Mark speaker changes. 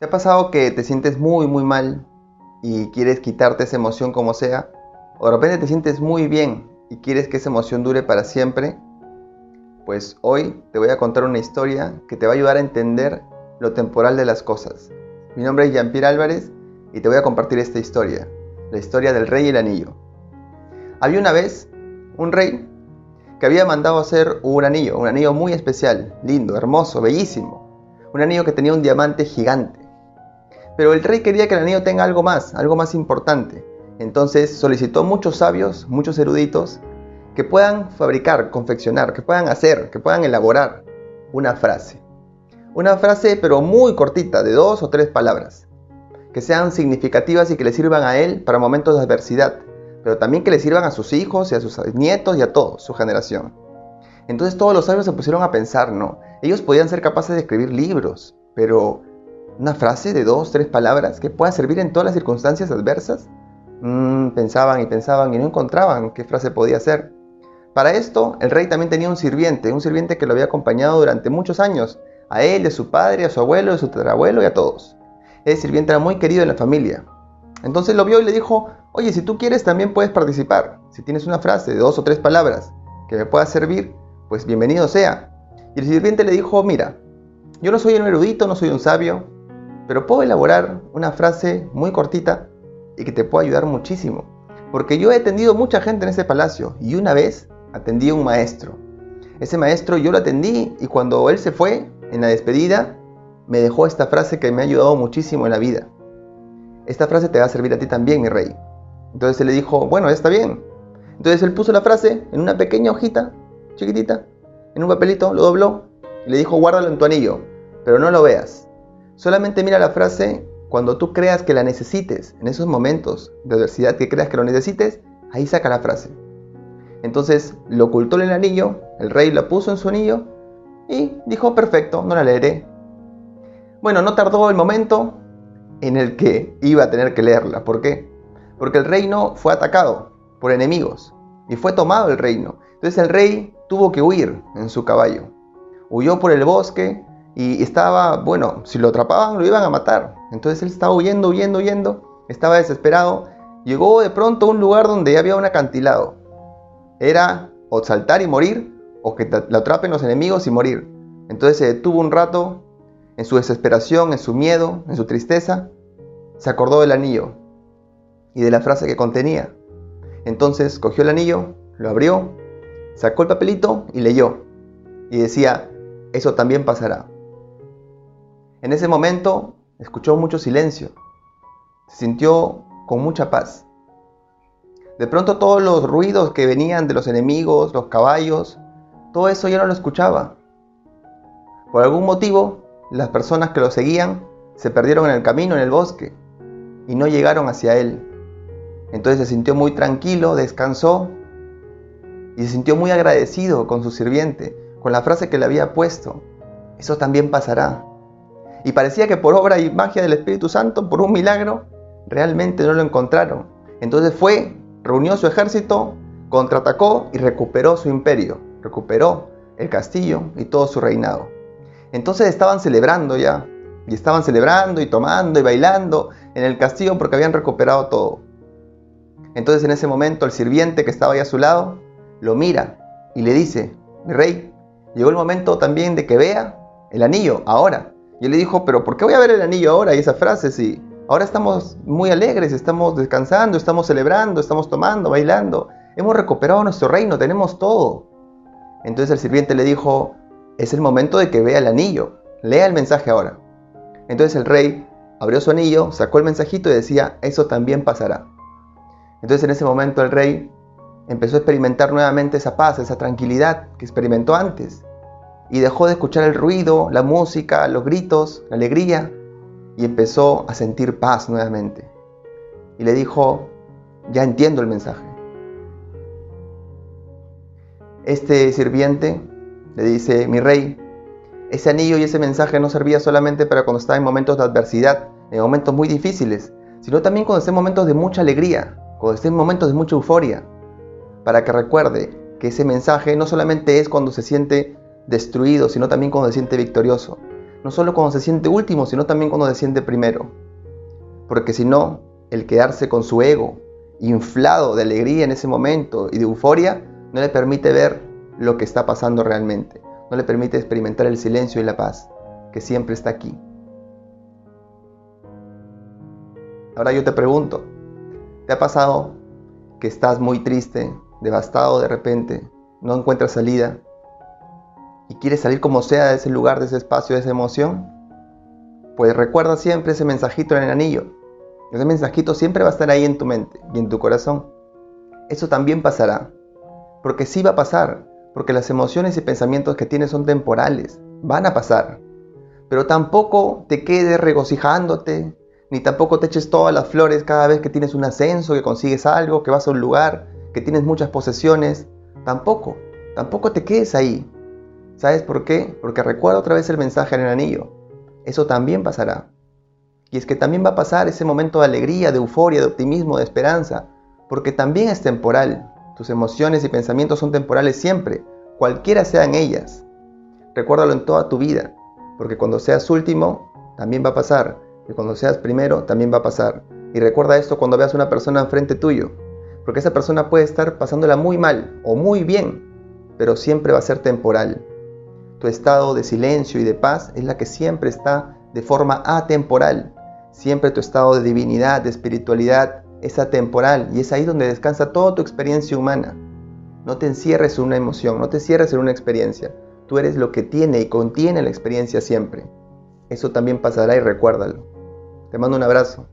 Speaker 1: ¿Te ha pasado que te sientes muy, muy mal y quieres quitarte esa emoción como sea? ¿O de repente te sientes muy bien y quieres que esa emoción dure para siempre? Pues hoy te voy a contar una historia que te va a ayudar a entender lo temporal de las cosas. Mi nombre es Jean-Pierre Álvarez y te voy a compartir esta historia, la historia del rey y el anillo. Había una vez un rey que había mandado hacer un anillo, un anillo muy especial, lindo, hermoso, bellísimo. Un anillo que tenía un diamante gigante. Pero el rey quería que el anillo tenga algo más, algo más importante. Entonces solicitó muchos sabios, muchos eruditos, que puedan fabricar, confeccionar, que puedan hacer, que puedan elaborar una frase. Una frase pero muy cortita, de dos o tres palabras, que sean significativas y que le sirvan a él para momentos de adversidad, pero también que le sirvan a sus hijos y a sus nietos y a todos, su generación. Entonces todos los sabios se pusieron a pensar, ¿no? Ellos podían ser capaces de escribir libros, pero una frase de dos, tres palabras que pueda servir en todas las circunstancias adversas? Mm, pensaban y pensaban y no encontraban qué frase podía ser. Para esto, el rey también tenía un sirviente, un sirviente que lo había acompañado durante muchos años, a él, a su padre, a su abuelo, a su tatarabuelo y a todos. Ese sirviente era muy querido en la familia. Entonces lo vio y le dijo, oye, si tú quieres también puedes participar. Si tienes una frase de dos o tres palabras que me pueda servir, pues bienvenido sea. Y el sirviente le dijo, mira, yo no soy un erudito, no soy un sabio, pero puedo elaborar una frase muy cortita y que te pueda ayudar muchísimo. Porque yo he atendido mucha gente en ese palacio y una vez atendí a un maestro. Ese maestro yo lo atendí y cuando él se fue, en la despedida, me dejó esta frase que me ha ayudado muchísimo en la vida. Esta frase te va a servir a ti también, mi rey. Entonces él le dijo, bueno, está bien. Entonces él puso la frase en una pequeña hojita, chiquitita, en un papelito, lo dobló y le dijo, guárdalo en tu anillo, pero no lo veas. Solamente mira la frase cuando tú creas que la necesites, en esos momentos de adversidad que creas que lo necesites, ahí saca la frase. Entonces lo ocultó en el anillo, el rey la puso en su anillo y dijo, perfecto, no la leeré. Bueno, no tardó el momento en el que iba a tener que leerla. ¿Por qué? Porque el reino fue atacado por enemigos y fue tomado el reino. Entonces el rey tuvo que huir en su caballo. Huyó por el bosque y estaba, bueno, si lo atrapaban lo iban a matar. Entonces él estaba huyendo, huyendo, huyendo, estaba desesperado. Llegó de pronto a un lugar donde había un acantilado. Era o saltar y morir, o que lo atrapen los enemigos y morir. Entonces se detuvo un rato, en su desesperación, en su miedo, en su tristeza, se acordó del anillo y de la frase que contenía. Entonces cogió el anillo, lo abrió, sacó el papelito y leyó. Y decía, eso también pasará. En ese momento escuchó mucho silencio. Se sintió con mucha paz. De pronto todos los ruidos que venían de los enemigos, los caballos, todo eso ya no lo escuchaba. Por algún motivo, las personas que lo seguían se perdieron en el camino, en el bosque, y no llegaron hacia él. Entonces se sintió muy tranquilo, descansó y se sintió muy agradecido con su sirviente, con la frase que le había puesto. Eso también pasará. Y parecía que por obra y magia del Espíritu Santo, por un milagro, realmente no lo encontraron. Entonces fue, reunió su ejército, contraatacó y recuperó su imperio, recuperó el castillo y todo su reinado. Entonces estaban celebrando ya, y estaban celebrando y tomando y bailando en el castillo porque habían recuperado todo. Entonces en ese momento el sirviente que estaba ahí a su lado lo mira y le dice, mi rey, llegó el momento también de que vea el anillo, ahora. Y él le dijo, pero ¿por qué voy a ver el anillo ahora? Y esa frase, si ahora estamos muy alegres, estamos descansando, estamos celebrando, estamos tomando, bailando, hemos recuperado nuestro reino, tenemos todo. Entonces el sirviente le dijo, es el momento de que vea el anillo, lea el mensaje ahora. Entonces el rey abrió su anillo, sacó el mensajito y decía, eso también pasará. Entonces en ese momento el rey empezó a experimentar nuevamente esa paz, esa tranquilidad que experimentó antes y dejó de escuchar el ruido, la música, los gritos, la alegría y empezó a sentir paz nuevamente. Y le dijo, ya entiendo el mensaje. Este sirviente le dice, mi rey, ese anillo y ese mensaje no servía solamente para cuando estaba en momentos de adversidad, en momentos muy difíciles, sino también cuando esté en momentos de mucha alegría, cuando esté en momentos de mucha euforia, para que recuerde que ese mensaje no solamente es cuando se siente destruido, sino también cuando se siente victorioso. no solo cuando se siente último, sino también cuando se siente primero. Porque si no, el quedarse con su ego inflado de alegría en ese momento y de euforia, no le permite ver lo que está pasando realmente, no le permite experimentar el silencio y la paz, que siempre está aquí. Ahora yo te pregunto, ¿te ha pasado que estás muy triste, devastado de repente, no encuentras salida y quieres salir como sea de ese lugar, de ese espacio, de esa emoción? Pues recuerda siempre ese mensajito en el anillo. Ese mensajito siempre va a estar ahí en tu mente y en tu corazón. Eso también pasará. Porque sí va a pasar. Porque las emociones y pensamientos que tienes son temporales. Van a pasar. Pero tampoco te quedes regocijándote, ni tampoco te eches todas las flores cada vez que tienes un ascenso, que consigues algo, que vas a un lugar, que tienes muchas posesiones. Tampoco, tampoco te quedes ahí. ¿Sabes por qué? Porque recuerda otra vez el mensaje en el anillo. Eso también pasará. Y es que también va a pasar ese momento de alegría, de euforia, de optimismo, de esperanza, porque también es temporal. Tus emociones y pensamientos son temporales siempre, cualquiera sean ellas. Recuérdalo en toda tu vida, porque cuando seas último, también va a pasar, y cuando seas primero, también va a pasar. Y recuerda esto cuando veas a una persona enfrente tuyo, porque esa persona puede estar pasándola muy mal o muy bien, pero siempre va a ser temporal. Tu estado de silencio y de paz es la que siempre está de forma atemporal. Siempre tu estado de divinidad, de espiritualidad es atemporal y es ahí donde descansa toda tu experiencia humana. No te encierres en una emoción, no te cierres en una experiencia. Tú eres lo que tiene y contiene la experiencia siempre. Eso también pasará y recuérdalo. Te mando un abrazo.